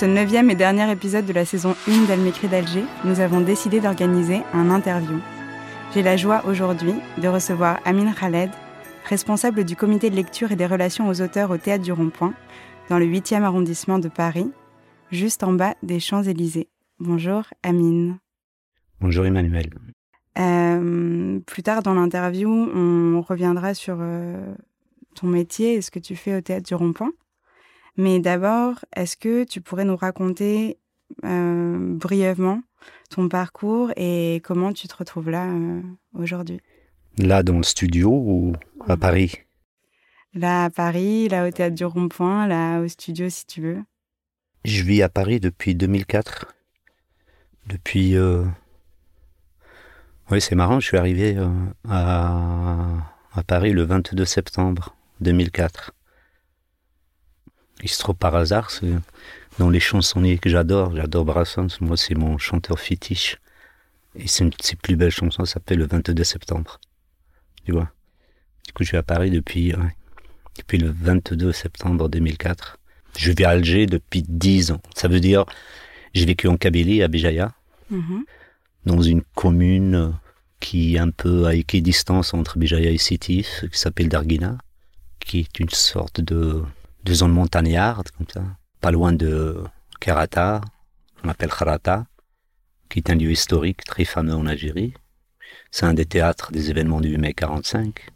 Pour ce neuvième et dernier épisode de la saison 1 d'Almécrit d'Alger, nous avons décidé d'organiser un interview. J'ai la joie aujourd'hui de recevoir Amine Khaled, responsable du comité de lecture et des relations aux auteurs au Théâtre du Rond-Point, dans le 8e arrondissement de Paris, juste en bas des Champs-Élysées. Bonjour Amine. Bonjour Emmanuel. Euh, plus tard dans l'interview, on reviendra sur euh, ton métier et ce que tu fais au Théâtre du Rond-Point. Mais d'abord, est-ce que tu pourrais nous raconter euh, brièvement ton parcours et comment tu te retrouves là euh, aujourd'hui? Là, dans le studio ou à Paris? Là, à Paris, là, au Théâtre du Rond-Point, là, au studio, si tu veux. Je vis à Paris depuis 2004. Depuis... Euh... Oui, c'est marrant, je suis arrivé à... à Paris le 22 septembre 2004. Il se trouve par hasard, c'est dans les chansonniers que j'adore, j'adore Brassens, moi c'est mon chanteur fétiche. Et c'est une de ses plus belles chansons, ça s'appelle le 22 septembre. Tu vois? Du coup, je suis à Paris depuis, ouais, depuis le 22 septembre 2004. Je vis à Alger depuis 10 ans. Ça veut dire, j'ai vécu en Kabylie, à Béjaïa, Mhm. dans une commune qui est un peu à équidistance entre Béjaïa et Sétif, qui s'appelle Darguina, qui est une sorte de, de zone montagnarde, comme ça, pas loin de Karata, qu'on appelle Kharata, qui est un lieu historique très fameux en Algérie. C'est un des théâtres des événements du 8 mai 45.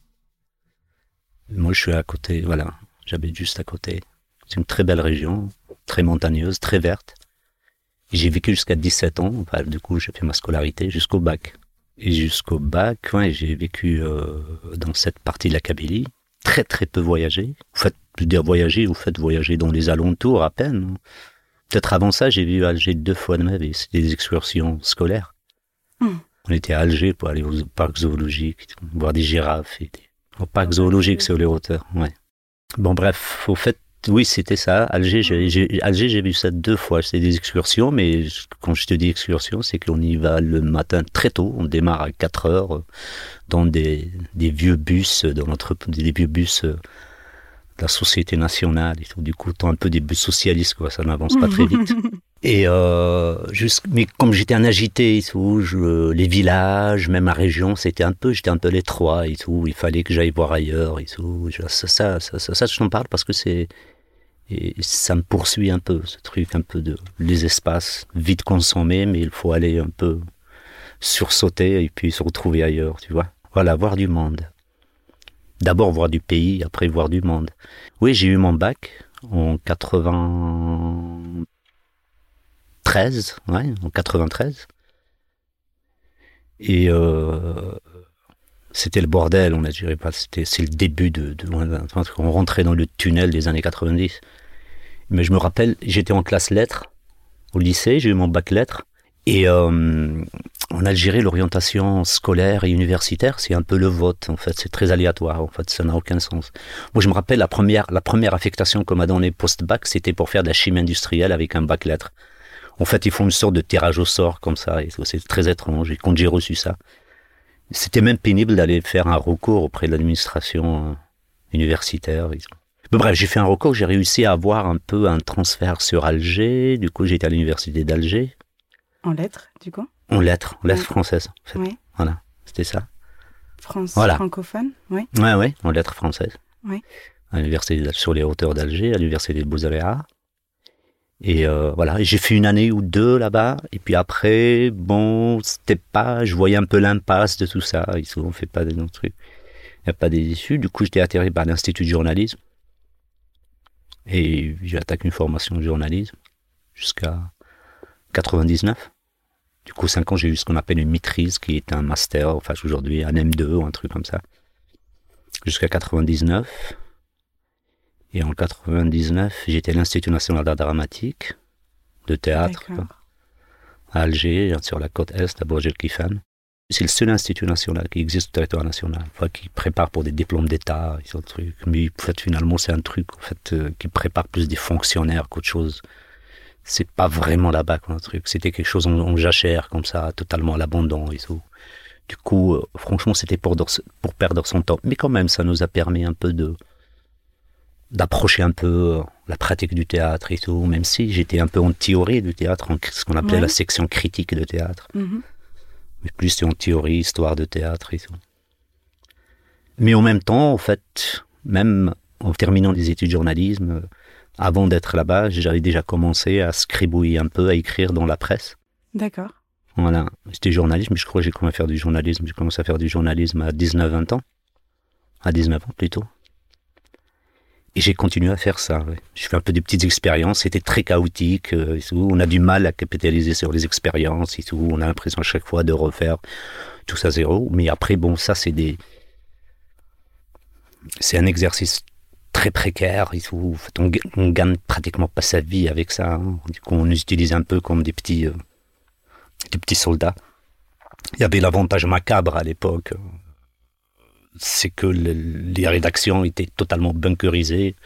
Moi, je suis à côté, voilà, j'habite juste à côté. C'est une très belle région, très montagneuse, très verte. J'ai vécu jusqu'à 17 ans, enfin, du coup, j'ai fait ma scolarité jusqu'au bac. Et jusqu'au bac, ouais, j'ai vécu euh, dans cette partie de la Kabylie, très très peu voyagé. Je veux dire voyager, vous faites voyager dans les alentours à peine. Peut-être avant ça, j'ai vu Alger deux fois de ma vie. C'était des excursions scolaires. Hmm. On était à Alger pour aller au parc zoologique, voir des girafes. Et des... Au parc zoologique sur les hauteurs, ouais. Bon, bref, au fait, oui, c'était ça. Alger, j'ai, j'ai- Alger, j'ai vu ça deux fois. C'était des excursions, mais quand je te dis excursion, c'est qu'on y va le matin très tôt. On démarre à 4 heures euh, dans des, des vieux bus, euh, dans notre, des vieux bus euh, de la Société nationale et tout. Du coup, t'as un peu des bus socialistes, quoi. Ça n'avance pas très vite. Et euh, mais comme j'étais un agité et tout, je, les villages, même la région, c'était un peu, j'étais un peu l'étroit et tout. Il fallait que j'aille voir ailleurs et tout. Ça, ça, ça, ça, ça, je t'en parle parce que c'est, et ça me poursuit un peu, ce truc un peu de les espaces vite consommés, mais il faut aller un peu sursauter et puis se retrouver ailleurs, tu vois. Voilà, voir du monde. D'abord voir du pays, après voir du monde. Oui, j'ai eu mon bac en 93, ouais, en 93. Et euh, c'était le bordel, on a dirait pas, c'était, c'est le début de, de, on rentrait dans le tunnel des années 90. Mais je me rappelle, j'étais en classe lettres au lycée, j'ai eu mon bac lettres. Et euh, en Algérie, l'orientation scolaire et universitaire, c'est un peu le vote. En fait, c'est très aléatoire. En fait, ça n'a aucun sens. Moi, je me rappelle la première, la première affectation qu'on m'a donnée post-bac, c'était pour faire de la chimie industrielle avec un bac lettres. En fait, ils font une sorte de tirage au sort comme ça. C'est très étrange. Et quand j'ai reçu ça, c'était même pénible d'aller faire un recours auprès de l'administration euh, universitaire. Mais bref, j'ai fait un recours, j'ai réussi à avoir un peu un transfert sur Alger. Du coup, j'étais à l'université d'Alger, En lettres, du coup en lettres, en lettres Ouais. françaises. En fait. Oui. Voilà, c'était ça. France Voilà. francophone Oui. Ouais, ouais, en lettres françaises. Oui. À l'université sur les hauteurs d'Alger, à l'université des Beaux-Arts et euh, voilà, j'ai fait une année ou deux là-bas. Et puis après, bon, c'était pas, je voyais un peu l'impasse de tout ça. Ils on fait pas des trucs. Il n'y a pas des issues. Du coup, j'étais atterri par l'Institut de journalisme. Et j'ai attaqué une formation de journalisme jusqu'à 99. Du coup, cinq ans, j'ai eu ce qu'on appelle une maîtrise, qui est un master, enfin aujourd'hui un M2 ou un truc comme ça, jusqu'à 99. Et en 99, j'étais à l'Institut national d'art dramatique, de théâtre, à Alger, sur la côte est, à Bourg el Kifan. C'est le seul institut national qui existe au territoire national, enfin, qui prépare pour des diplômes d'État, et ce truc. Mais en fait, finalement, c'est un truc en fait, euh, qui prépare plus des fonctionnaires qu'autre chose. C'est pas vraiment là-bas quoi, un truc. C'était quelque chose en, en jachère, comme ça, totalement à l'abandon et tout. Du coup, euh, franchement, c'était pour, pour perdre son temps. Mais quand même, ça nous a permis un peu de d'approcher un peu euh, la pratique du théâtre et tout, même si j'étais un peu en théorie du théâtre, en ce qu'on appelait Ouais. la section critique de théâtre. Mhm. Mais plus en théorie, histoire de théâtre et tout. Mais en même temps, en fait, même en terminant des études de journalisme, avant d'être là-bas, j'avais déjà commencé à scribouiller un peu, à écrire dans la presse. D'accord. Voilà, j'étais journaliste, mais je crois que j'ai commencé à faire du journalisme. J'ai commencé à faire du journalisme à 19-20 ans. À 19 ans plutôt. Et j'ai continué à faire ça. ouais. J'ai fait un peu des petites expériences. C'était très chaotique. euh, et tout. On a du mal à capitaliser sur les expériences et tout. On a l'impression à chaque fois de refaire tout ça à zéro. Mais après, bon, ça, c'est des. C'est un exercice très précaire et tout. On, ga- on gagne pratiquement pas sa vie avec ça. hein. Du coup, on utilise un peu comme des petits. euh, des petits soldats. Il y avait l'avantage macabre à l'époque, euh, c'est que le- les rédactions étaient totalement bunkerisées.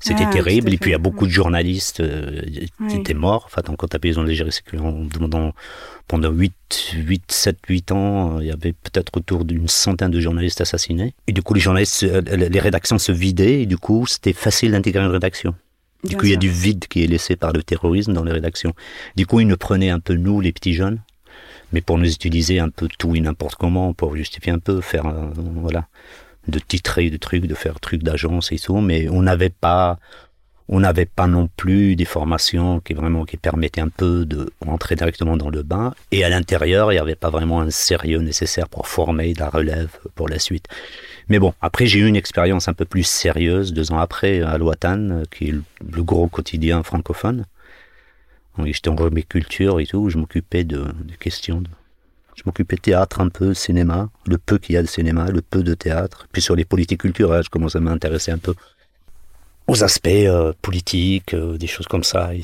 C'était Ah, terrible. à Et puis il y a beaucoup de journalistes euh, qui Oui. étaient morts. Enfin, quand de les gérer, c'est que en- pendant, pendant 8, 8, 7, 8 ans, euh, il y avait peut-être autour d'une centaine de journalistes assassinés. Et du coup, les journalistes, euh, les rédactions se vidaient. Et du coup, c'était facile d'intégrer une rédaction. Du Bien coup, il y a du vide qui est laissé par le terrorisme dans les rédactions. Du coup, ils nous prenaient un peu, nous, les petits jeunes, mais pour nous utiliser un peu tout et n'importe comment, pour justifier un peu, faire, euh, voilà, de titrer, de trucs, de faire trucs d'agence et tout, mais on n'avait pas, on n'avait pas non plus des formations qui vraiment, qui permettaient un peu de rentrer directement dans le bain, et à l'intérieur, il n'y avait pas vraiment un sérieux nécessaire pour former la relève pour la suite. Mais bon, après j'ai eu une expérience un peu plus sérieuse deux ans après à Loatan, qui est le, gros quotidien francophone. J'étais en culture et tout, où je m'occupais de, questions. Je m'occupais de théâtre un peu, cinéma, le peu qu'il y a de cinéma, le peu de théâtre. Puis sur les politiques culturelles, je commençais à m'intéresser un peu aux aspects euh, politiques, euh, des choses comme ça. Et.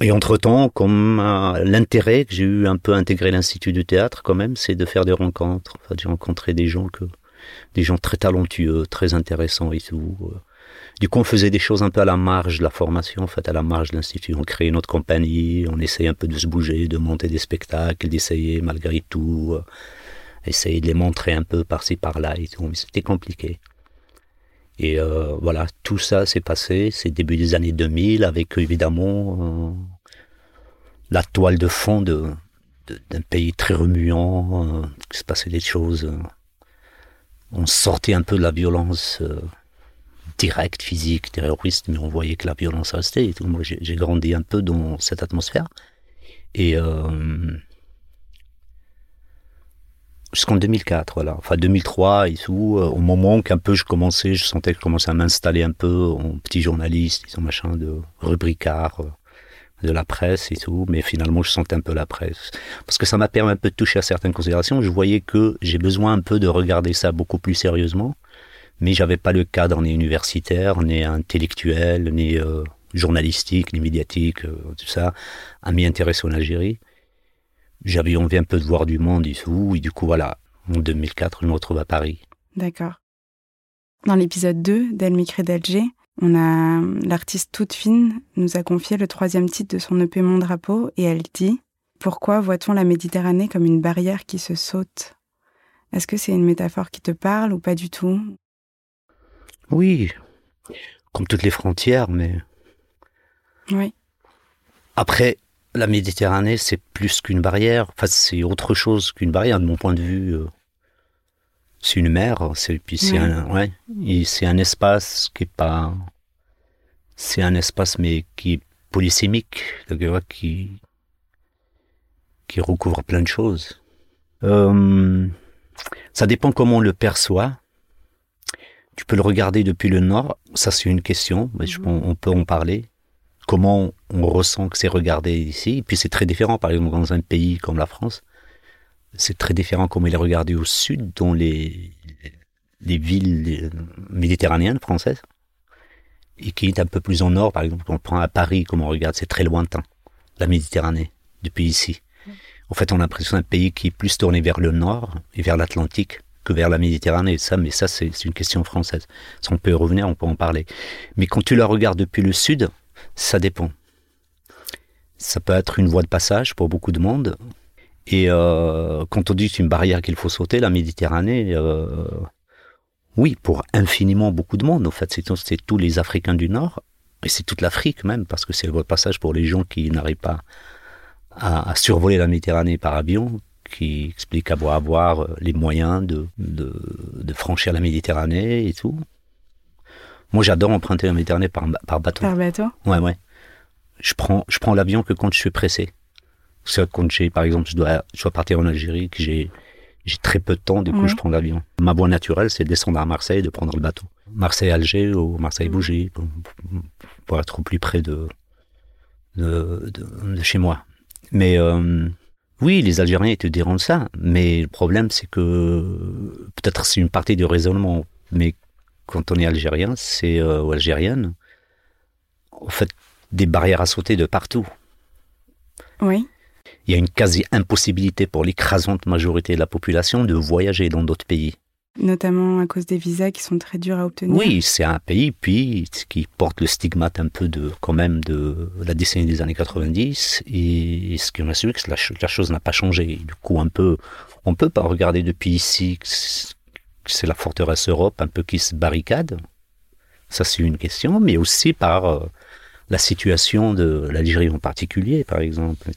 Et entre-temps, comme euh, l'intérêt que j'ai eu un peu à intégrer l'Institut du théâtre quand même, c'est de faire des rencontres. Enfin, j'ai rencontré des gens que des gens très talentueux, très intéressants et tout. Du coup, on faisait des choses un peu à la marge de la formation, en fait, à la marge de l'Institut. On créait notre compagnie, on essayait un peu de se bouger, de monter des spectacles, d'essayer malgré tout, euh, essayer de les montrer un peu par-ci, par-là et tout. Mais c'était compliqué. Et euh, voilà, tout ça s'est passé, c'est début des années 2000, avec évidemment euh, la toile de fond d'un pays très remuant, euh, qu'il se passait des choses. on sortait un peu de la violence directe, physique, terroriste, mais on voyait que la violence restait. Et tout. Moi, j'ai, j'ai grandi un peu dans cette atmosphère. Et euh, jusqu'en 2004, voilà. Enfin, 2003 et tout, euh, au moment qu'un peu je commençais, je sentais que je commençais à m'installer un peu en petit journaliste, disons, machin, de rubricard euh, de la presse et tout, mais finalement je sentais un peu la presse. Parce que ça m'a permis un peu de toucher à certaines considérations. Je voyais que j'ai besoin un peu de regarder ça beaucoup plus sérieusement, mais j'avais pas le cadre ni universitaire, ni intellectuel, ni euh, journalistique, ni médiatique, euh, tout ça, à m'y intéresser en Algérie. J'avais envie un peu de voir du monde et tout, et du coup voilà, en 2004, je me retrouve à Paris. D'accord. Dans l'épisode 2 d'Elle m'écrit d'Alger, on a l'artiste toute fine nous a confié le troisième titre de son EP Mon drapeau et elle dit Pourquoi voit-on la Méditerranée comme une barrière qui se saute? Est-ce que c'est une métaphore qui te parle ou pas du tout? Oui, comme toutes les frontières, mais Oui. Après, la Méditerranée, c'est plus qu'une barrière. Enfin, c'est autre chose qu'une barrière, de mon point de vue. euh, C'est une mer, c'est puis c'est Ouais. un, ouais, et c'est un espace qui est pas, c'est un espace mais qui est polysémique, qui recouvre plein de choses. Euh, ça dépend comment on le perçoit. Tu peux le regarder depuis le nord, ça c'est une question, mais je- Mhm. on, on peut en parler. Comment on ressent que c'est regardé ici, et puis c'est très différent, par exemple dans un pays comme la France, c'est très différent comment il est regardé au sud, dans les, les villes méditerranéennes françaises, et qui est un peu plus au nord, par exemple, quand on prend à Paris, comment on regarde, c'est très lointain, la Méditerranée, depuis ici. En fait, on a l'impression d'un pays qui est plus tourné vers le nord et vers l'Atlantique que vers la Méditerranée. Ça, mais ça, c'est une question française. Si on peut y revenir, on peut en parler. Mais quand tu la regardes depuis le sud, ça dépend. Ça peut être une voie de passage pour beaucoup de monde. Et euh, quand on dit c'est une barrière qu'il faut sauter, la Méditerranée, euh, oui, pour infiniment beaucoup de monde. En fait, c'est tous- les Africains du Nord et c'est toute l'Afrique même, parce que c'est le passage pour les gens qui n'arrivent pas à, survoler la Méditerranée par avion, qui explique avoir, avoir les moyens de, de, de, franchir la Méditerranée et tout. Moi, j'adore emprunter la Méditerranée par, par bateau. Par bateau? Ouais, ouais. Je prends, je prends l'avion que quand je suis pressé. C'est quand j'ai, par exemple, je dois, je dois partir en Algérie, que j'ai, j'ai très peu de temps, du coup, je prends l'avion. Ma voie naturelle, c'est de descendre à Marseille et de prendre le bateau. Marseille-Alger ou Marseille-Bougie, pour, pour, être au plus près de, de, de, chez moi. Mais euh, oui, les Algériens te diront ça, mais le problème, c'est que peut-être c'est une partie du raisonnement, mais quand on est algérien, c'est euh, ou algérienne, en fait, des barrières à sauter de partout. Oui. Il y a une quasi-impossibilité pour l'écrasante majorité de la population de voyager dans d'autres pays. Notamment à cause des visas qui sont très durs à obtenir. Oui, c'est un pays puis qui porte le stigmate un peu de quand même de la décennie des années 90 et ce qu'on a su que la, chose n'a pas changé. Du coup, un peu, on peut pas regarder depuis ici c'est la forteresse Europe un peu qui se barricade. Ça, c'est une question, mais aussi par euh, la situation de l'Algérie en particulier, par exemple.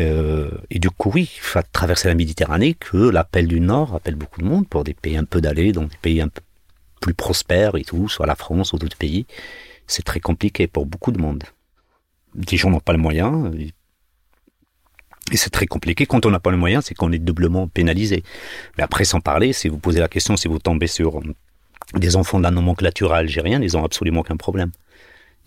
Euh, et du coup, oui, il traverser la Méditerranée que l'appel du Nord appelle beaucoup de monde pour des pays un peu d'aller, donc des pays un peu plus prospères et tout, soit la France ou d'autres pays. C'est très compliqué pour beaucoup de monde. Les gens n'ont pas le moyen. Et c'est très compliqué. Quand on n'a pas le moyen, c'est qu'on est doublement pénalisé. Mais après, sans parler, si vous posez la question, si vous tombez sur des enfants de la nomenclature algérienne, ils n'ont absolument aucun problème.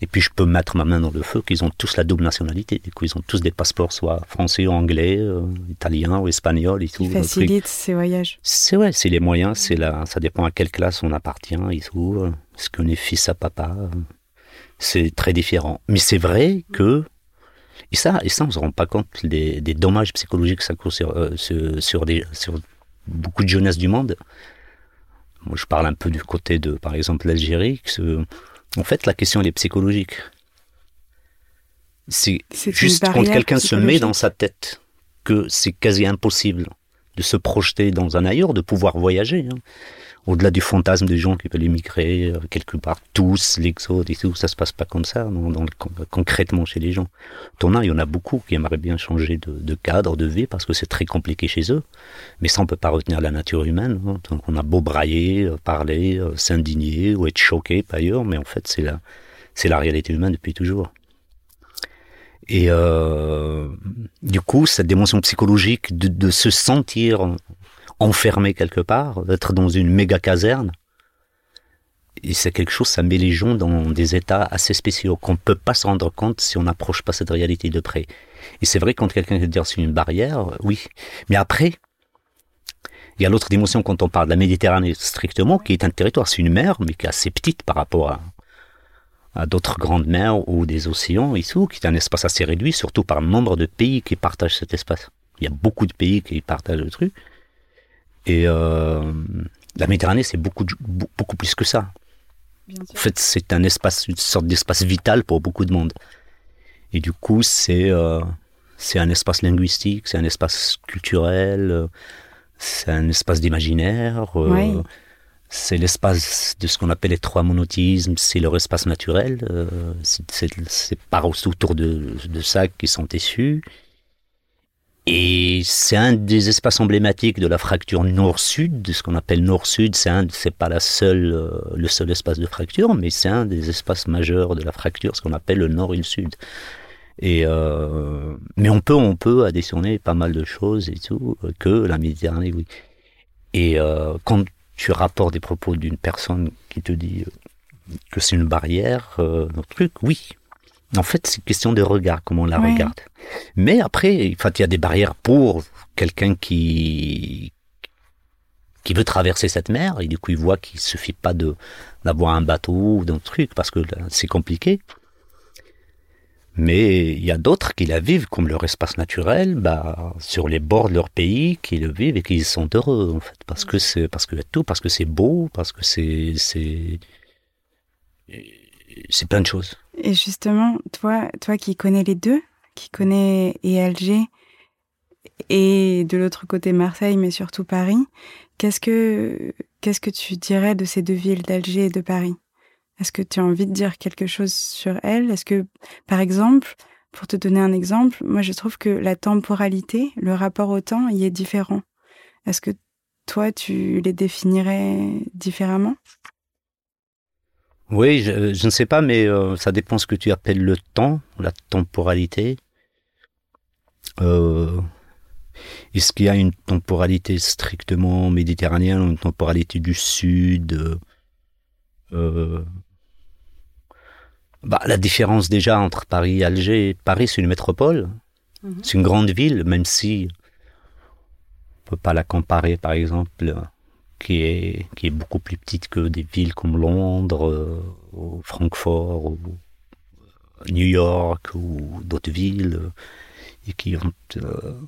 Et puis je peux mettre ma main dans le feu qu'ils ont tous la double nationalité. Du coup, ils ont tous des passeports, soit français ou anglais, euh, italien ou espagnol et tout. Qui facilite ces voyages. C'est ouais, c'est les moyens, c'est là, ça dépend à quelle classe on appartient et tout. Est-ce qu'on est fils à papa? C'est très différent. Mais c'est vrai que et ça, et ça, on se rend pas compte des, dommages psychologiques que ça cause sur, euh, sur, des, sur beaucoup de jeunesse du monde. Moi, je parle un peu du côté de, par exemple, l'Algérie. En fait, la question, elle est psychologique. C'est juste quand quelqu'un se met dans sa tête que c'est quasi impossible de se projeter dans un ailleurs, de pouvoir voyager. Hein au-delà du fantasme des gens qui veulent immigrer euh, quelque part, tous, l'exode et tout, ça se passe pas comme ça, concrètement chez les gens. Ton il y en a beaucoup qui aimeraient bien changer de, cadre, de vie, parce que c'est très compliqué chez eux. Mais ça, on peut pas retenir la nature humaine. Hein. Donc, on a beau brailler, euh, parler, euh, s'indigner ou être choqué ailleurs, mais en fait, c'est la, c'est la réalité humaine depuis toujours. Et euh, du coup, cette dimension psychologique de se sentir enfermé quelque part, d'être dans une méga caserne. Et c'est quelque chose, ça met les gens dans des états assez spéciaux qu'on ne peut pas se rendre compte si on n'approche pas cette réalité de près. Et c'est vrai quand quelqu'un veut dire c'est une barrière, oui. Mais après, il y a l'autre dimension quand on parle de la Méditerranée strictement, qui est un territoire, c'est une mer, mais qui est assez petite par rapport à, à d'autres grandes mers ou des océans et tout, qui est un espace assez réduit, surtout par le nombre de pays qui partagent cet espace. Il y a beaucoup de pays qui partagent le truc. Et euh, la Méditerranée, c'est beaucoup, beaucoup plus que ça. En fait, c'est un espace, une sorte d'espace vital pour beaucoup de monde. Et du coup, c'est euh, c'est un espace linguistique, c'est un espace culturel, euh, c'est un espace d'imaginaire. Euh, c'est l'espace de ce qu'on appelle les trois monothéismes, c'est leur espace naturel. Euh, c'est par autour de, de ça qu'ils sont issus. Et c'est un des espaces emblématiques de la fracture nord-sud, ce qu'on appelle nord-sud. C'est un, c'est pas la seule, euh, le seul espace de fracture, mais c'est un des espaces majeurs de la fracture, ce qu'on appelle le nord et le sud. Et euh, mais on peut, on peut additionner pas mal de choses et tout euh, que la Méditerranée, oui. Et euh, quand tu rapportes des propos d'une personne qui te dit euh, que c'est une barrière, euh, truc, oui, en fait, c'est question de regard, comment on la regarde. Mais après, il y a des barrières pour quelqu'un qui qui veut traverser cette mer et du coup il voit qu'il suffit pas de d'avoir un bateau ou d'un truc parce que c'est compliqué. Mais il y a d'autres qui la vivent comme leur espace naturel, bah, sur les bords de leur pays, qui le vivent et qui sont heureux, en fait, parce que c'est, parce que tout, parce que c'est beau, parce que c'est, c'est, c'est plein de choses. Et justement, toi, toi qui connais les deux, qui connais et Alger et de l'autre côté Marseille, mais surtout Paris, qu'est-ce que qu'est-ce que tu dirais de ces deux villes, d'Alger et de Paris? Est-ce que tu as envie de dire quelque chose sur elle Est-ce que, par exemple, pour te donner un exemple, moi je trouve que la temporalité, le rapport au temps, y est différent. Est-ce que toi, tu les définirais différemment? Oui, je, ne sais pas, mais euh, ça dépend ce que tu appelles le temps, la temporalité. Euh, est-ce qu'il y a une temporalité strictement méditerranéenne ou une temporalité du sud euh, bah, La différence déjà entre Paris et Alger, Paris c'est une métropole, mhm. c'est une grande ville, même si on peut pas la comparer par exemple, qui est, qui est beaucoup plus petite que des villes comme Londres, euh, ou Francfort, ou New York, ou d'autres villes, et qui ont... Euh,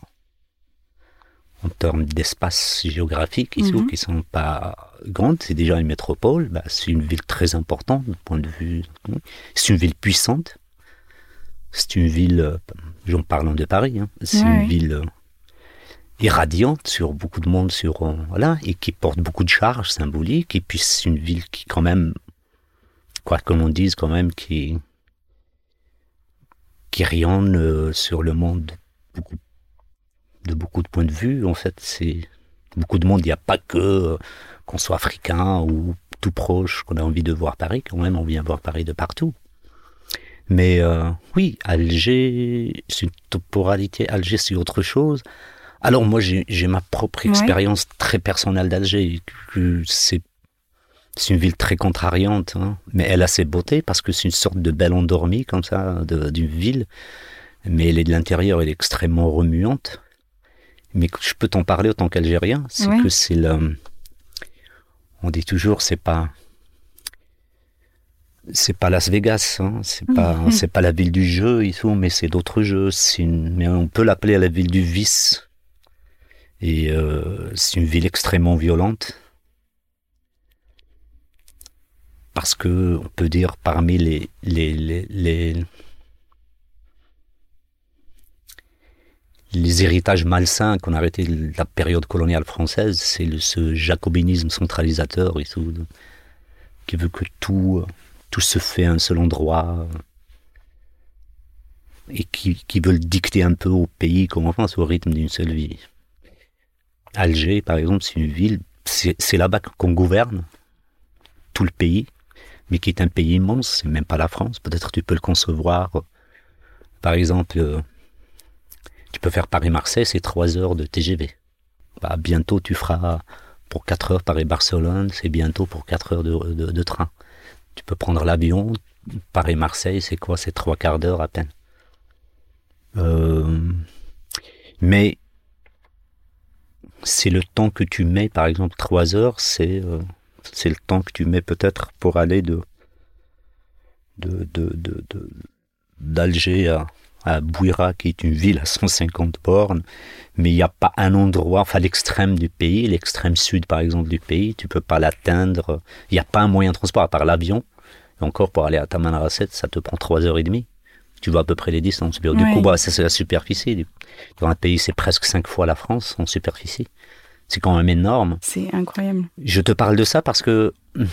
en termes d'espace géographique, ici, mhm. qui sont pas grandes. C'est déjà une métropole. Bah, c'est une ville très importante du point de vue. C'est une ville puissante. C'est une ville, euh, j'en parlant de Paris, hein. c'est une ville euh, irradiante sur beaucoup de monde, sur euh, voilà, et qui porte beaucoup de charges symboliques. Et puis c'est une ville qui, quand même, quoi que l'on dise, quand même, qui qui rayonne sur le monde de beaucoup de points de vue. En fait, c'est beaucoup de monde. Il n'y a pas que euh, qu'on soit africain ou tout proche, qu'on a envie de voir Paris. Quand même, on vient voir Paris de partout. Mais euh, oui, Alger, c'est une temporalité. Alger, c'est autre chose. Alors moi, j'ai ma propre expérience très personnelle d'Alger. C'est c'est une ville très contrariante, hein. mais elle a ses beautés parce que c'est une sorte de belle endormie comme ça d'une ville. Mais elle est de l'intérieur, elle est extrêmement remuante mais je peux t'en parler autant qu'Algérien, c'est que c'est le. On dit toujours, c'est pas. C'est pas Las Vegas, hein. c'est pas mhm. c'est pas la ville du jeu et tout, mais c'est d'autres jeux. Une, mais on peut l'appeler la ville du vice. Et euh, c'est une ville extrêmement violente. Parce que on peut dire parmi les, les, les les héritages malsains qu'on a arrêté de la période coloniale française, c'est ce jacobinisme centralisateur qui veut que tout, tout se fait à un seul endroit et qui, qui veulent dicter un peu au pays comme en France au rythme d'une seule vie. Alger, par exemple, c'est une ville, c'est là-bas qu'on gouverne tout le pays, mais qui est un pays immense, c'est même pas la France. Peut-être tu peux le concevoir, par exemple, tu peux faire Paris-Marseille, c'est 3 heures de TGV. Bah, bientôt, tu feras pour 4 heures Paris-Barcelone, c'est bientôt pour 4 heures de, train. Tu peux prendre l'avion, Paris-Marseille, c'est quoi? C'est trois quarts d'heure à peine. Euh, mais c'est le temps que tu mets, par exemple, 3 heures, c'est euh, c'est le temps que tu mets peut-être pour aller de d'Alger de, à, à Bouira, qui est une ville à 150 bornes, mais il n'y a pas un endroit, enfin l'extrême du pays, l'extrême sud par exemple du pays, tu peux pas l'atteindre. Il n'y a pas un moyen de transport à part l'avion. Encore pour aller à Tamanrasset, ça te prend trois heures et demie. Tu vois à peu près les distances. Du coup, bah, ça c'est la superficie. Dans un pays, c'est presque cinq fois la France en superficie. C'est quand même énorme. C'est incroyable. Je te parle de ça parce que hum,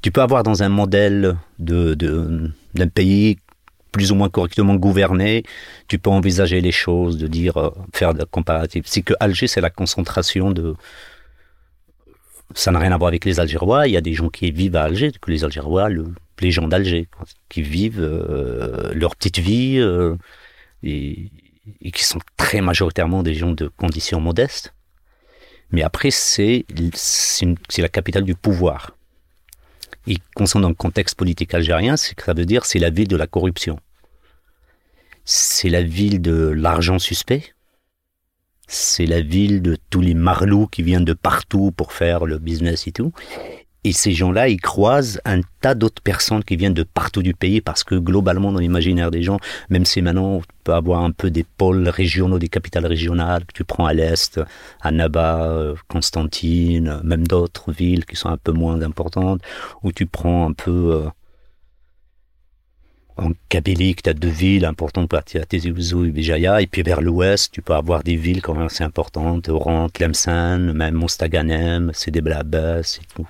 tu peux avoir dans un modèle de, d'un pays plus ou moins correctement gouverné, tu peux envisager les choses, de dire, euh, faire de comparatifs. C'est que Alger, c'est la concentration de. Ça n'a rien à voir avec les Algérois. Il y a des gens qui vivent à Alger, que les Algérois, les gens d'Alger, qui vivent euh, leur petite vie euh, et, qui sont très majoritairement des gens de conditions modestes. Mais après, c'est la capitale du pouvoir. Et concernant le contexte politique algérien, c'est que ça veut dire c'est la ville de la corruption. C'est la ville de l'argent suspect. C'est la ville de tous les marlous qui viennent de partout pour faire le business et tout. Et ces gens-là, ils croisent un tas d'autres personnes qui viennent de partout du pays parce que globalement, dans l'imaginaire des gens, même si maintenant on peut avoir un peu des pôles régionaux, des capitales régionales, que tu prends à l'est, à Naba, Constantine, même d'autres villes qui sont un peu moins importantes, ou tu prends un peu euh, en Kabylie, tu as deux villes importantes, tu as Tizi et Bijaya, et puis vers l'ouest, tu peux avoir des villes quand même assez importantes, Oran, Tlemcen, même Mostaganem, c'est des Blabès et tout.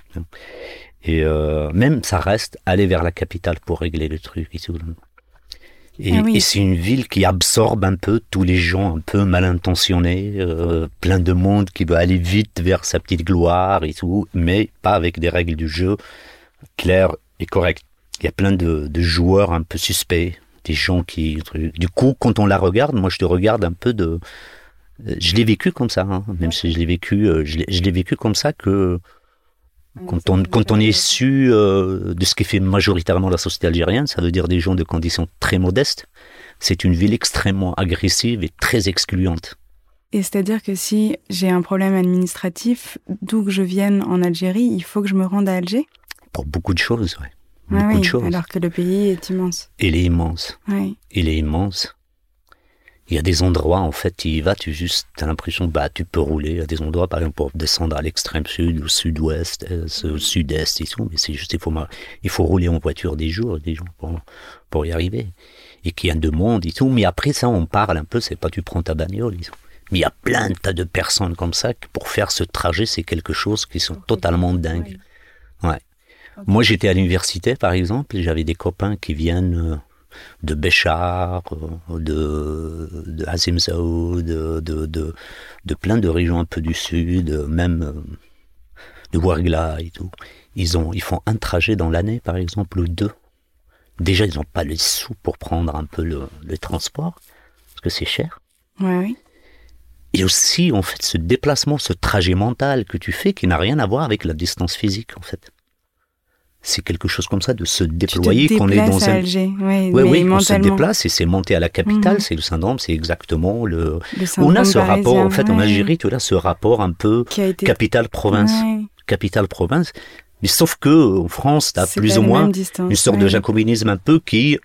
Et euh, même, ça reste aller vers la capitale pour régler le truc et tout. Et, Ah oui. et c'est une ville qui absorbe un peu tous les gens un peu mal intentionnés, euh, plein de monde qui veut aller vite vers sa petite gloire et tout, mais pas avec des règles du jeu claires et correctes. Il y a plein de, de joueurs un peu suspects, des gens qui... Du coup, quand on la regarde, moi je te regarde un peu de... euh, Je l'ai vécu comme ça, hein, même si je l'ai vécu, euh, je l'ai- vécu comme ça que quand on, quand on est issu euh, de ce qui fait majoritairement la société algérienne, ça veut dire des gens de conditions très modestes, c'est une ville extrêmement agressive et très excluante. Et c'est-à-dire que si j'ai un problème administratif, d'où que je vienne en Algérie, il faut que je me rende à Alger? Pour beaucoup de choses, Ah Beaucoup oui, de choses. alors que le pays est immense. Il est immense. Il est immense. Il y a des endroits, en fait, tu y vas, tu juste, as l'impression, bah, tu peux rouler. Il y a des endroits, par exemple, pour descendre à l'extrême sud, au sud-ouest, est, au sud-est et tout. Mais c'est juste, il faut, il faut rouler en voiture des jours, des jours pour, pour y arriver. Et qu'il y a de monde et tout. Mais après ça, on parle un peu, c'est pas tu prends ta bagnole. Mais il y a plein de tas de personnes comme ça que pour faire ce trajet, c'est quelque chose qui sont totalement dingues. Moi, j'étais à l'université, par exemple, et j'avais des copains qui viennent euh, de Béchar, euh, de, de Azimzao, de, de, de, de plein de régions un peu du sud, euh, même de Ouargla et tout. Ils, ont, ils font un trajet dans l'année, par exemple, ou deux. Déjà, ils n'ont pas les sous pour prendre un peu le, le transport, parce que c'est cher. Ouais, oui. Et aussi, en fait, ce déplacement, ce trajet mental que tu fais qui n'a rien à voir avec la distance physique, en fait. C'est quelque chose comme ça, de se déployer, qu'on est dans à un... Alger. Oui, oui, on se déplace et c'est monter à la capitale, Mhm. c'est le syndrome, c'est exactement le... Le On a ce rapport, en fait, en Algérie, tu as ce rapport un peu été capitale-province, Ouais, capitale-province. Mais sauf que en France, tu as plus ou moins une sorte de jacobinisme un peu qui,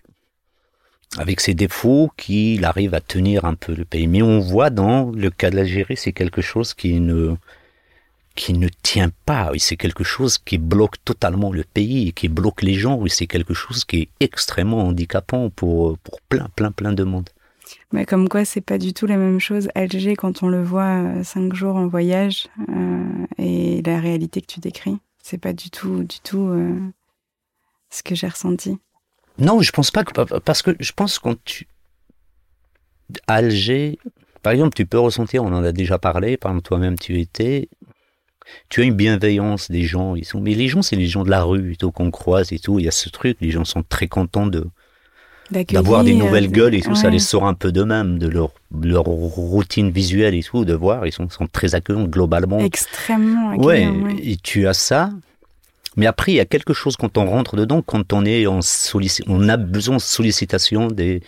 avec ses défauts, qu'il arrive à tenir un peu le pays. Mais on voit dans le cas de l'Algérie, c'est quelque chose qui ne qui ne tient pas. Oui, c'est quelque chose qui bloque totalement le pays, et qui bloque les gens. Oui, c'est quelque chose qui est extrêmement handicapant pour pour plein plein plein de monde. Mais comme quoi, c'est pas du tout la même chose. Alger, quand on le voit euh, cinq jours en voyage, euh, et la réalité que tu décris, c'est pas du tout, du tout euh, ce que j'ai ressenti. Non, je pense pas que parce que je pense quand tu Alger, par exemple, tu peux ressentir, on en a déjà parlé, par exemple toi-même tu étais, tu as une bienveillance des gens, ils sont, mais les gens c'est les gens de la rue tout qu'on croise et tout, il y a ce truc, les gens sont très contents de d'avoir des nouvelles gueules et tout, ça les sort un peu d'eux-mêmes, de leur leur routine visuelle et tout, de voir, ils sont, sont très accueillants globalement. Extrêmement Ouais, accueillant, ouais. et tu as ça. Mais après, il y a quelque chose quand on rentre dedans, quand on est en sollici- on a besoin de sollicitation des,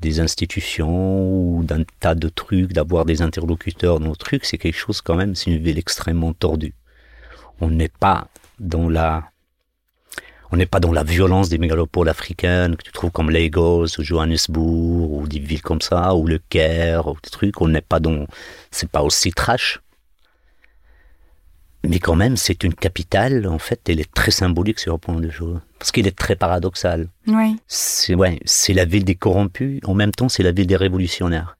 des institutions ou d'un tas de trucs, d'avoir des interlocuteurs dans le truc, c'est quelque chose quand même, c'est une ville extrêmement tordue. On n'est pas dans la, on n'est pas dans la violence des mégalopoles africaines que tu trouves comme Lagos ou Johannesburg ou des villes comme ça, ou le Caire, ou des trucs. On n'est pas dans, c'est pas aussi trash. Mais quand même, c'est une capitale, en fait, elle est très symbolique sur le point de jeu. Parce qu'elle est très paradoxale. Ouais. C'est ouais, c'est la ville des corrompus, en même temps, c'est la ville des révolutionnaires.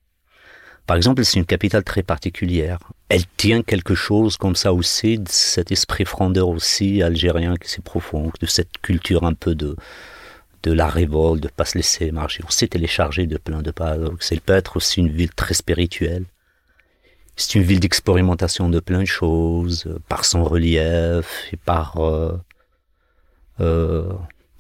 Par exemple, c'est une capitale très particulière. Elle tient quelque chose comme ça aussi, de cet esprit frondeur aussi algérien qui c'est profond, de cette culture un peu de de la révolte, de pas se laisser marcher. On s'est téléchargé de plein de paradoxes. Elle peut être aussi une ville très spirituelle. C'est une ville d'expérimentation de plein de choses, euh, par son relief et par... euh, euh,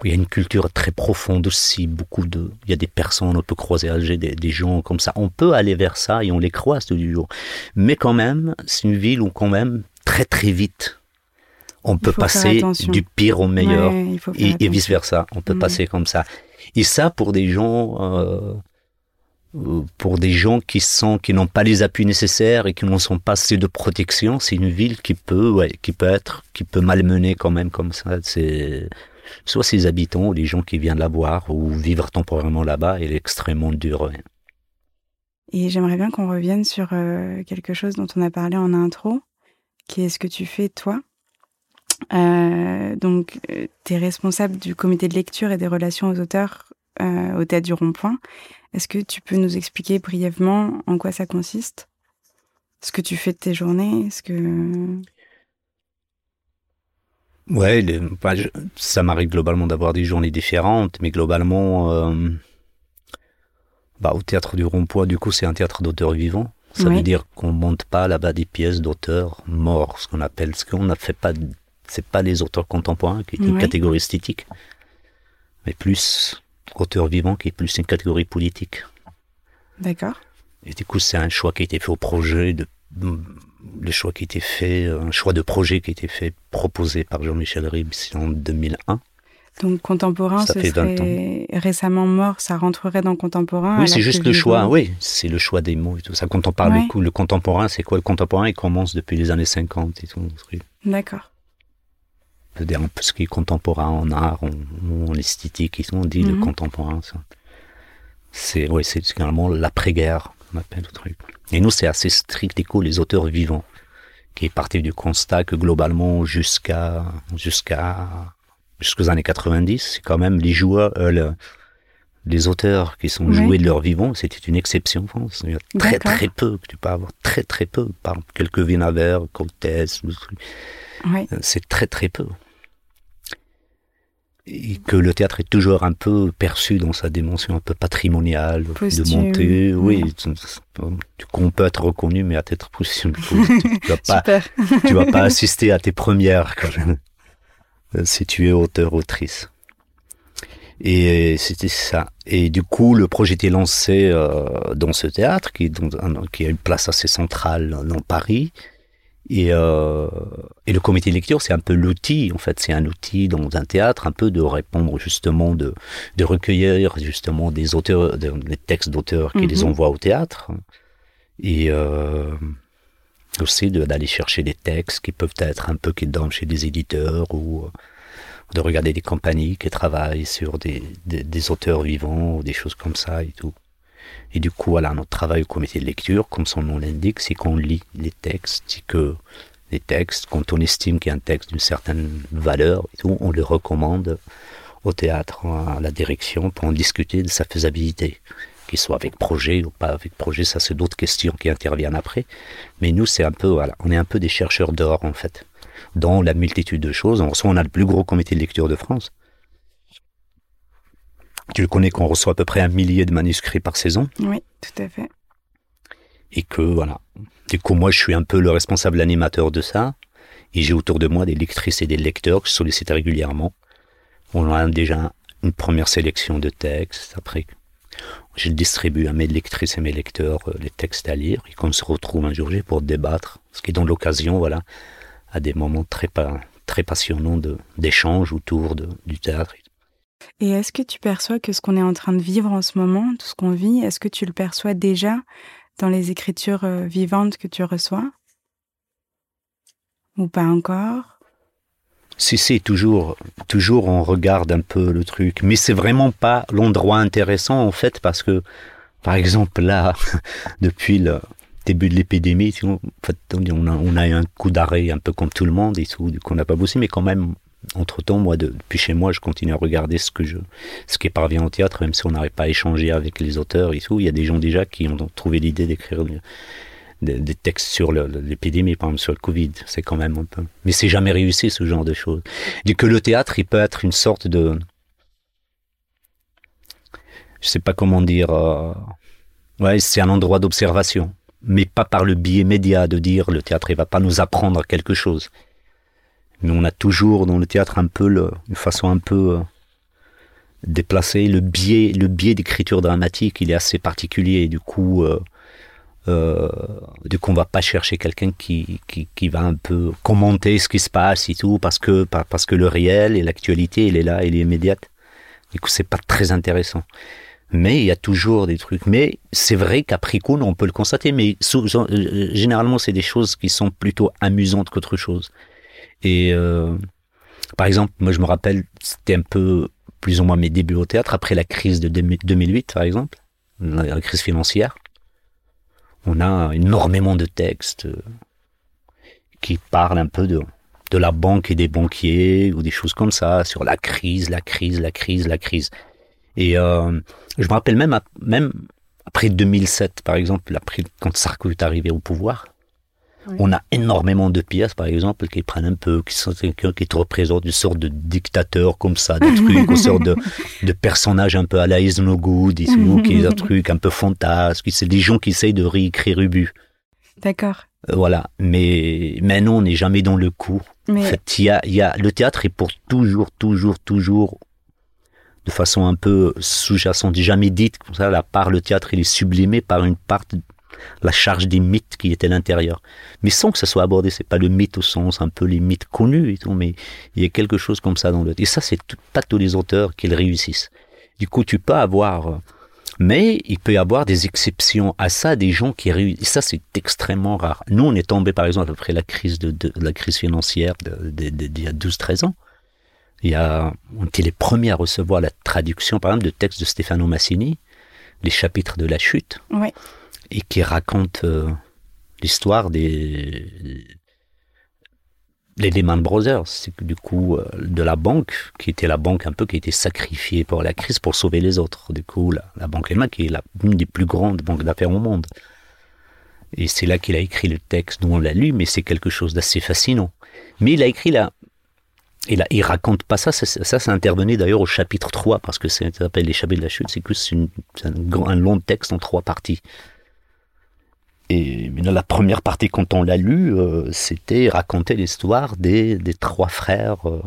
il y a une culture très profonde aussi, beaucoup de... Il y a des personnes, on peut croiser à Alger, des, des gens comme ça. On peut aller vers ça et on les croise tous les jours. Mais quand même, c'est une ville où quand même, très très vite, on peut passer du pire au meilleur Ouais, et, et attention. vice versa. On peut Mhm. passer comme ça. Et ça pour des gens, euh, pour des gens qui sont, qui n'ont pas les appuis nécessaires et qui n'en sont pas assez de protection, c'est une ville qui peut, qui peut être, qui peut malmener quand même comme ça. C'est soit ses habitants ou les gens qui viennent la voir ou vivre temporairement là-bas, est extrêmement ouais. Et j'aimerais bien qu'on revienne sur euh, quelque chose dont on a parlé en intro, qui est ce que tu fais toi. Euh, donc, tu es responsable du comité de lecture et des relations aux auteurs euh, au Théâtre du Rond-Point. Est-ce que tu peux nous expliquer brièvement en quoi ça consiste? Ce que tu fais de tes journées ce que... Ouais, bah, ça m'arrive globalement d'avoir des journées différentes, mais globalement, euh, bah, au théâtre du Rond-Point, du coup, c'est un théâtre d'auteurs vivants. Ça veut dire qu'on monte pas là-bas des pièces d'auteurs morts, ce qu'on appelle, ce qu'on ne fait pas, c'est pas les auteurs contemporains qui est une catégorie esthétique, mais plus auteurs vivants qui est plus une catégorie politique. D'accord. Et du coup, c'est un choix qui a été fait au projet de, le choix qui a été fait, un choix de projet qui a été fait, proposé par Jean-Michel Ribes en 2001. Donc contemporain, ça ce serait récemment mort, ça rentrerait dans contemporain. Oui, c'est juste le choix. Oui, c'est le choix des mots et tout ça. Quand on parle coup, le contemporain, c'est quoi le contemporain? Il commence depuis les années 50 et tout. D'accord. Dire un peu ce qui est contemporain en art, en, esthétique, on dit le mhm. contemporain. C'est ouais, c'est finalement l'après-guerre, on appelle le truc. Et nous, c'est assez strict écho les auteurs vivants, qui est parti du constat que globalement jusqu'à jusqu'à jusqu'aux années 90, c'est quand même les joueurs, euh, les auteurs qui sont joués de leur vivant, c'était une exception en France. Il y a très très peu que tu peux avoir, très très peu. Par exemple, quelques Vinaver, oui. Euh, c'est très très peu. Et que le théâtre est toujours un peu perçu dans sa dimension un peu patrimoniale, de montée. Oui, tu, peut être reconnu, mais à tête possible. Tu vas pas, tu vas pas assister à tes premières quand même. Si tu es auteur, autrice. Et c'était ça. Et du coup, le projet était lancé euh, dans ce théâtre, qui, qui, a une place assez centrale dans Paris. Et, euh, et le comité de lecture, c'est un peu l'outil, en fait, c'est un outil dans un théâtre, un peu de répondre justement, de, de recueillir justement des auteurs, des textes d'auteurs qui les mhm. envoient au théâtre. Et, euh, aussi d'aller chercher des textes qui peuvent être un peu qui dorment chez des éditeurs ou euh, de regarder des compagnies qui travaillent sur des, des, auteurs vivants ou des choses comme ça et tout. Et du coup, voilà, notre travail au comité de lecture, comme son nom l'indique, c'est qu'on lit les textes, que les textes, quand on estime qu'il y a un texte d'une certaine valeur on le recommande au théâtre, à la direction, pour en discuter de sa faisabilité qu'il soit avec projet ou pas avec projet, ça c'est d'autres questions qui interviennent après. Mais nous, c'est un peu, voilà, on est un peu des chercheurs d'or en fait, dans la multitude de choses. On reçoit, on a le plus gros comité de lecture de France. Tu le connais qu'on reçoit à peu près un millier de manuscrits par saison. Oui, tout à fait. Et que voilà. Du coup, moi, je suis un peu le responsable animateur de ça. Et j'ai autour de moi des lectrices et des lecteurs que je sollicite régulièrement. On a déjà une première sélection de textes. Après, je distribue à mes lectrices et mes lecteurs euh, les textes à lire et qu'on se retrouve un jour J pour débattre, ce qui dans l'occasion, voilà, à des moments très, très passionnants d'échange autour de, du théâtre. Et est-ce que tu perçois que ce qu'on est en train de vivre en ce moment, tout ce qu'on vit, est-ce que tu le perçois déjà dans les écritures euh, vivantes que tu reçois? Ou pas encore? Si, si, toujours, toujours on regarde un peu le truc. Mais c'est vraiment pas l'endroit intéressant, en fait, parce que, par exemple, là, depuis le début de l'épidémie, en fait, on, a, on a eu un coup d'arrêt, un peu comme tout le monde, et tout, qu'on n'a pas bossé, mais quand même, entre-temps, moi, depuis chez moi, je continue à regarder ce que je, ce qui parvient au théâtre, même si on n'arrive pas à échanger avec les auteurs et tout. Il y a des gens déjà qui ont trouvé l'idée d'écrire des, textes sur l'épidémie, par exemple sur le Covid. C'est quand même un peu. Mais c'est jamais réussi ce genre de choses. Et que le théâtre, il peut être une sorte de. Je sais pas comment dire. Euh, ouais, c'est un endroit d'observation, mais pas par le biais média de dire le théâtre, il va pas nous apprendre quelque chose. Mais on a toujours dans le théâtre un peu une façon un peu euh, déplacée. Le biais, le biais d'écriture dramatique, il est assez particulier. Du coup. Euh, euh, du coup, on va pas chercher quelqu'un qui, qui, qui, va un peu commenter ce qui se passe et tout, parce que, parce que le réel et l'actualité, il est là, il est immédiate. Du coup, c'est pas très intéressant. Mais il y a toujours des trucs. Mais c'est vrai qu'après coup, on peut le constater. Mais euh, généralement, c'est des choses qui sont plutôt amusantes qu'autre chose. Et euh, par exemple, moi, je me rappelle, c'était un peu plus ou moins mes débuts au théâtre après la crise de 2008, par exemple, la crise financière on a énormément de textes euh, qui parlent un peu de, la banque et des banquiers ou des choses comme ça, sur la crise, la crise, la crise, la crise. Et euh, je me rappelle même, après 2007, par exemple, quand Sarko est arrivé au pouvoir, On a énormément de pièces, par exemple, qui prennent un peu, qui sont quelqu'un qui te représente une sorte de dictateur comme ça, des trucs, une sorte de, de personnage un peu à la Is No Good, qui est un truc un peu fantasque. C'est des gens qui essayent de réécrire Ubu. D'accord. Euh, voilà. Mais, mais non, on n'est jamais dans le coup. Mais... En fait, il y a, y a, le théâtre est pour toujours, toujours, toujours, de façon un peu sous-jacente, jamais dite, comme ça, la part, le théâtre, il est sublimé par une part la charge des mythes qui étaient à l'intérieur. Mais sans que ça soit abordé, c'est pas le mythe au sens un peu les mythes connus et mais il y a quelque chose comme ça dans le. Et ça, c'est pas tous les auteurs qui le réussissent. Du coup, tu peux avoir, mais il peut y avoir des exceptions à ça, des gens qui réussissent. Ça, c'est extrêmement rare. Nous, on est tombé, par exemple, après la crise de, la crise financière d'il y a 12-13 ans. Il y a, on était les premiers à recevoir la traduction, par exemple, de textes de Stefano Massini, les chapitres de la chute. Ouais et qui raconte euh, l'histoire des les Lehman Brothers, c'est du coup euh, de la banque qui était la banque un peu qui a été sacrifiée pour la crise pour sauver les autres. Du coup la, la banque Lehman qui est la, une des plus grandes banques d'affaires au monde. Et c'est là qu'il a écrit le texte dont on l'a lu, mais c'est quelque chose d'assez fascinant. Mais il a écrit là, et là, il raconte pas ça, ça, ça, ça intervenait d'ailleurs au chapitre 3, parce que ça s'appelle les de la chute, c'est que c'est un long texte en trois parties. Et dans la première partie, quand on l'a lu, euh, c'était raconter l'histoire des, des, trois frères euh,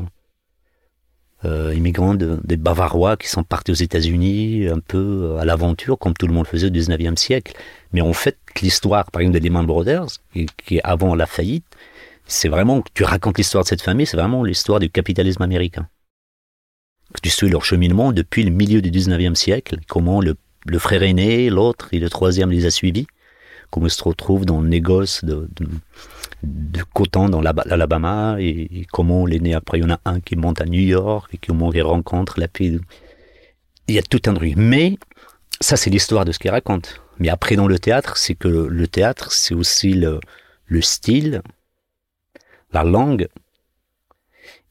euh, immigrants de, des Bavarois qui sont partis aux États-Unis un peu à l'aventure, comme tout le monde faisait au 19e siècle. Mais en fait, l'histoire, par exemple, de Lehman Brothers, qui, qui avant la faillite, c'est vraiment, tu racontes l'histoire de cette famille, c'est vraiment l'histoire du capitalisme américain. Tu suis leur cheminement depuis le milieu du 19e siècle, comment le, le frère aîné, l'autre et le troisième les a suivis ils se retrouvent dans le négoce de, de, coton dans l'Alabama et, comment l'aîné après il y en a un qui monte à New York et comment il rencontre la fille. Il y a tout un truc. Mais ça c'est l'histoire de ce qu'il raconte. Mais après dans le théâtre, c'est que le théâtre c'est aussi le, le style, la langue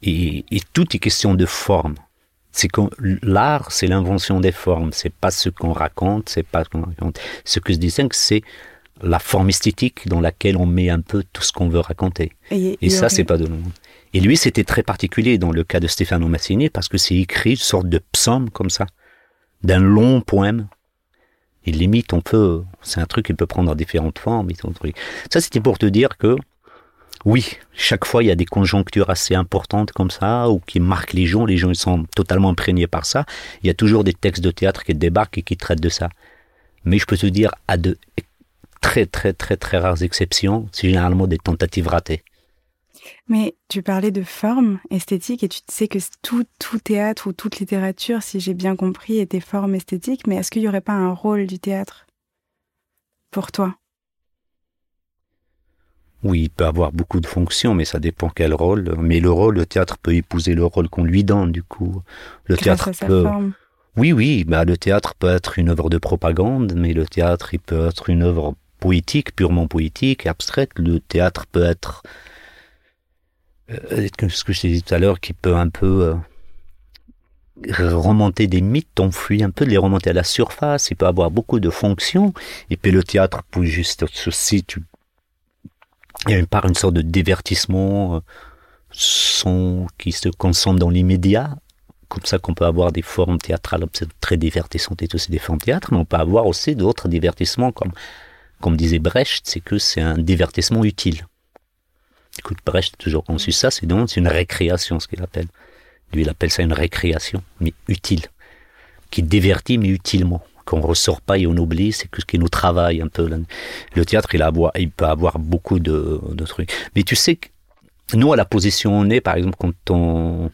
et, et tout est question de forme c'est que l'art, c'est l'invention des formes. C'est pas ce qu'on raconte, c'est pas ce qu'on raconte. Ce que je distingue, c'est la forme esthétique dans laquelle on met un peu tout ce qu'on veut raconter. Et, et ça, c'est pas de nous. Et lui, c'était très particulier dans le cas de Stefano Massini parce que c'est écrit une sorte de psaume comme ça, d'un long poème. Et limite, on peut, c'est un truc qui peut prendre différentes formes. Ça, c'était pour te dire que, oui, chaque fois, il y a des conjonctures assez importantes comme ça, ou qui marquent les gens, les gens ils sont totalement imprégnés par ça. Il y a toujours des textes de théâtre qui débarquent et qui traitent de ça. Mais je peux te dire, à de très très très très rares exceptions, c'est généralement des tentatives ratées. Mais tu parlais de forme esthétique et tu sais que tout, tout théâtre ou toute littérature, si j'ai bien compris, était forme esthétique, mais est-ce qu'il n'y aurait pas un rôle du théâtre pour toi? Oui, il peut avoir beaucoup de fonctions, mais ça dépend quel rôle. Mais le rôle, le théâtre peut épouser le rôle qu'on lui donne, du coup. Le Grâce théâtre à sa peut... forme. Oui, oui, bah, le théâtre peut être une œuvre de propagande, mais le théâtre, il peut être une œuvre poétique, purement poétique, abstraite. Le théâtre peut être, euh, ce que je dit tout à l'heure, qui peut un peu euh, remonter des mythes, enfuir un peu, les remonter à la surface. Il peut avoir beaucoup de fonctions. Et puis le théâtre peut juste ceci, tu... il y a une sorte de divertissement, euh, son qui se consomme dans l'immédiat. Comme ça qu'on peut avoir des formes théâtrales très divertissantes et tout, c'est des formes théâtre, mais on peut avoir aussi d'autres divertissements comme comme disait Brecht, c'est que c'est un divertissement utile. Écoute, Brecht a toujours conçu ça, c'est donc une récréation, ce qu'il appelle. Lui, il appelle ça une récréation, mais utile, qui divertit, mais utilement, qu'on ressort pas et on oublie, c'est que ce qui nous travaille un peu. Le théâtre, il, a, il peut avoir beaucoup de, de trucs. Mais tu sais nous, à la position on est, par exemple, quand on,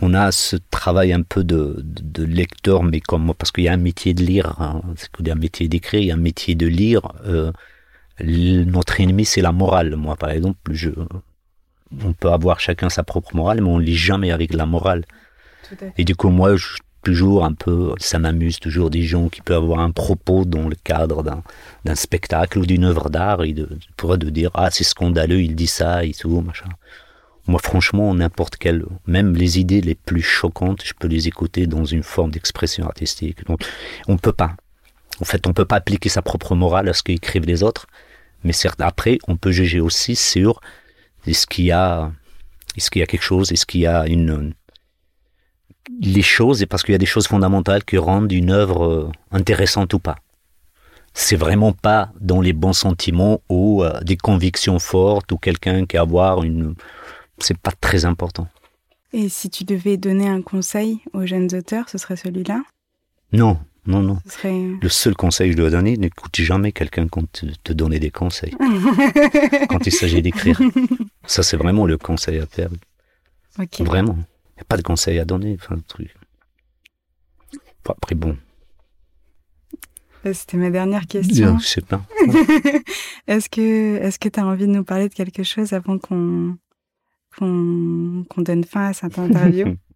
on a ce travail un peu de, de, de lecteur, mais comme parce qu'il y a un métier de lire, hein, c'est un métier d'écrire, il y a un métier de lire. Euh, notre ennemi, c'est la morale. Moi, par exemple, je, on peut avoir chacun sa propre morale, mais on lit jamais avec la morale. Et du coup, moi, je, toujours un peu, ça m'amuse toujours des gens qui peuvent avoir un propos dans le cadre d'un spectacle ou d'une œuvre d'art et de, pourrait de dire ah c'est scandaleux, il dit ça et tout machin. Moi, franchement, n'importe quelle, même les idées les plus choquantes, je peux les écouter dans une forme d'expression artistique. Donc, on peut pas. En fait, on peut pas appliquer sa propre morale à ce qu'écrivent les autres, Mais certes, après, on peut juger aussi sur est-ce qu'il y a, est-ce qu'il y a quelque chose, est-ce qu'il y a une, les choses, et parce qu'il y a des choses fondamentales qui rendent une œuvre euh, intéressante ou pas. C'est vraiment pas dans les bons sentiments ou euh, des convictions fortes ou quelqu'un qui a avoir une, c'est pas très important. Et si tu devais donner un conseil aux jeunes auteurs, ce serait celui-là? Non, non, non. Ce serait... Le seul conseil que je dois donner, n'écoute jamais quelqu'un quand te, te donner des conseils. quand il s'agit d'écrire. Ça, c'est vraiment le conseil à faire. Ok. Vraiment. Il n'y a pas de conseil à donner. Enfin, le truc. Après, bon. Euh, C'était ma dernière question. Je sais pas. Est-ce que est-ce que tu as envie de nous parler de quelque chose avant qu'on qu'on donne fin à cette interview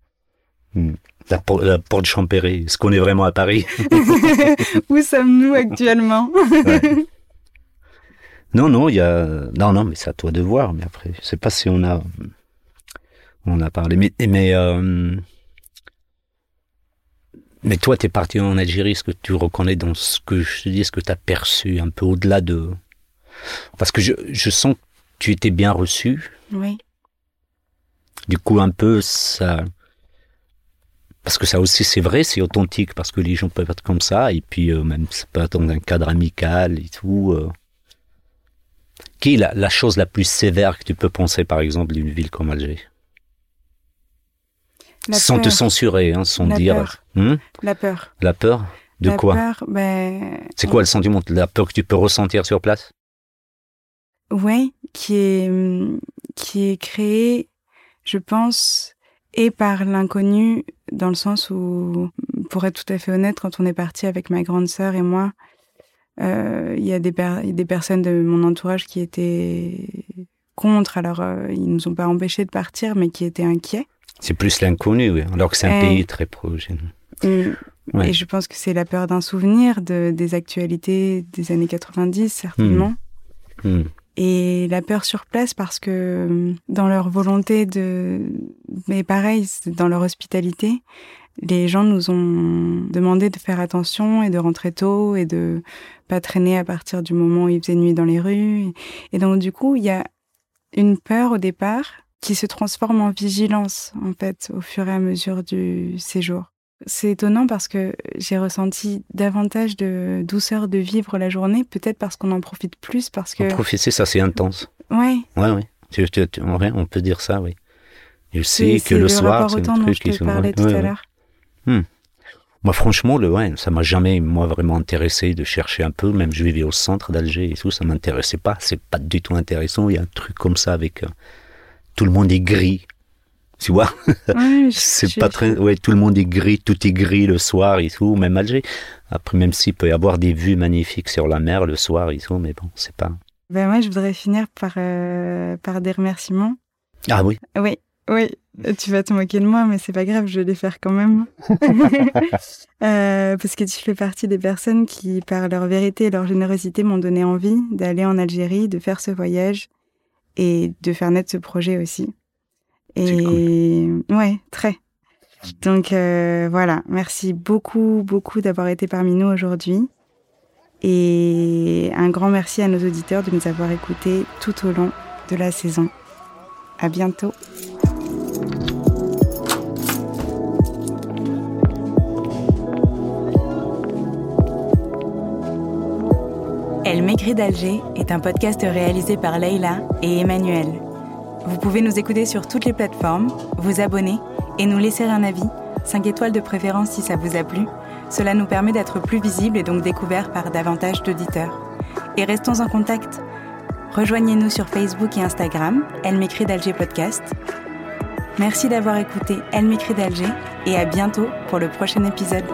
Hmm. La, por- la porte Champéry. Est-ce qu'on est vraiment à Paris? Où sommes-nous actuellement? Ouais. Non, non, il y a. Non, non, mais c'est à toi de voir. Mais après, je sais pas si on a. On a parlé. Mais, mais, euh, mais toi, tu es parti en Algérie. Est-ce que tu reconnais dans ce que je te dis, ce que tu as perçu un peu au-delà de. Parce que je, je sens que tu étais bien reçu. Oui. Du coup, un peu, ça. Parce que ça aussi, c'est vrai, c'est authentique, parce que les gens peuvent être comme ça, et puis euh, même, ça peut être dans un cadre amical et tout. euh. Qui est la, la chose la plus sévère que tu peux penser, par exemple, d'une ville comme Alger La Sans te censurer, hein, sans La dire. peur. Hmm? La peur. la peur? De la quoi? peur, ben, C'est quoi le sentiment La peur que tu peux ressentir sur place? Ouais, qui est qui est créé, je pense, et par l'inconnu, dans le sens où, pour être tout à fait honnête, quand on est parti avec ma grande sœur et moi, euh, il y a des, per- des personnes de mon entourage qui étaient contre. Alors, euh, ils nous ont pas empêchés de partir, mais qui étaient inquiets. C'est plus l'inconnu, oui, alors que c'est un pays très proche. Et, Ouais. et je pense que c'est la peur d'un souvenir, de, des actualités des années 90, certainement. Hmm. Et la peur sur place parce que euh, dans leur volonté de... Mais pareil, dans leur hospitalité, les gens nous ont demandé de faire attention et de rentrer tôt et de pas traîner à partir du moment où il faisait nuit dans les rues. Et donc du coup, il y a une peur au départ qui se transforme en vigilance en fait au fur et à mesure du séjour. C'est étonnant parce que j'ai ressenti davantage de douceur de vivre la journée, peut-être parce qu'on en profite plus, parce que... Profiter, ça, c'est intense. Ouais, Ouais, ouais. Tu- tu- on peut dire ça, oui. Je sais que le soir, c'est un truc qui se parlais tout ouais, à l'heure. Moi, franchement, le, ouais, ça m'a jamais, moi, vraiment intéressé de chercher un peu. Même je vivais au centre d'Alger et tout, ça m'intéressait pas. C'est pas du tout intéressant. Il y a un truc comme ça avec euh, tout le monde est gris. Tu vois, Ouais, c'est pas très, ouais, tout le monde est gris, tout est gris le soir et tout, même Alger. Après, même s'il peut y avoir des vues magnifiques sur la mer le soir et tout, mais bon, c'est pas. Ben moi, je voudrais finir par, euh, par des remerciements. Ah oui? Oui, oui, tu vas te moquer de moi, mais c'est pas grave, je vais les faire quand même. Euh, parce que tu fais partie des personnes qui, par leur vérité et leur générosité, m'ont donné envie d'aller en Algérie, de faire ce voyage et de faire naître ce projet aussi. Et ouais, très. Donc euh, voilà, merci beaucoup, beaucoup d'avoir été parmi nous aujourd'hui. Et un grand merci à nos auditeurs de nous avoir écoutés tout au long de la saison. À bientôt. Elle maigrit d'Alger est un podcast réalisé par Leïla et Emmanuel. Vous pouvez nous écouter sur toutes les plateformes, vous abonner et nous laisser un avis, 5 étoiles de préférence si ça vous a plu. Cela nous permet d'être plus visibles et donc découverts par davantage d'auditeurs. Et restons en contact. Rejoignez-nous sur Facebook et Instagram, Elle m'écrit d'Alger Podcast. Merci d'avoir écouté Elle m'écrit d'Alger et à bientôt pour le prochain épisode.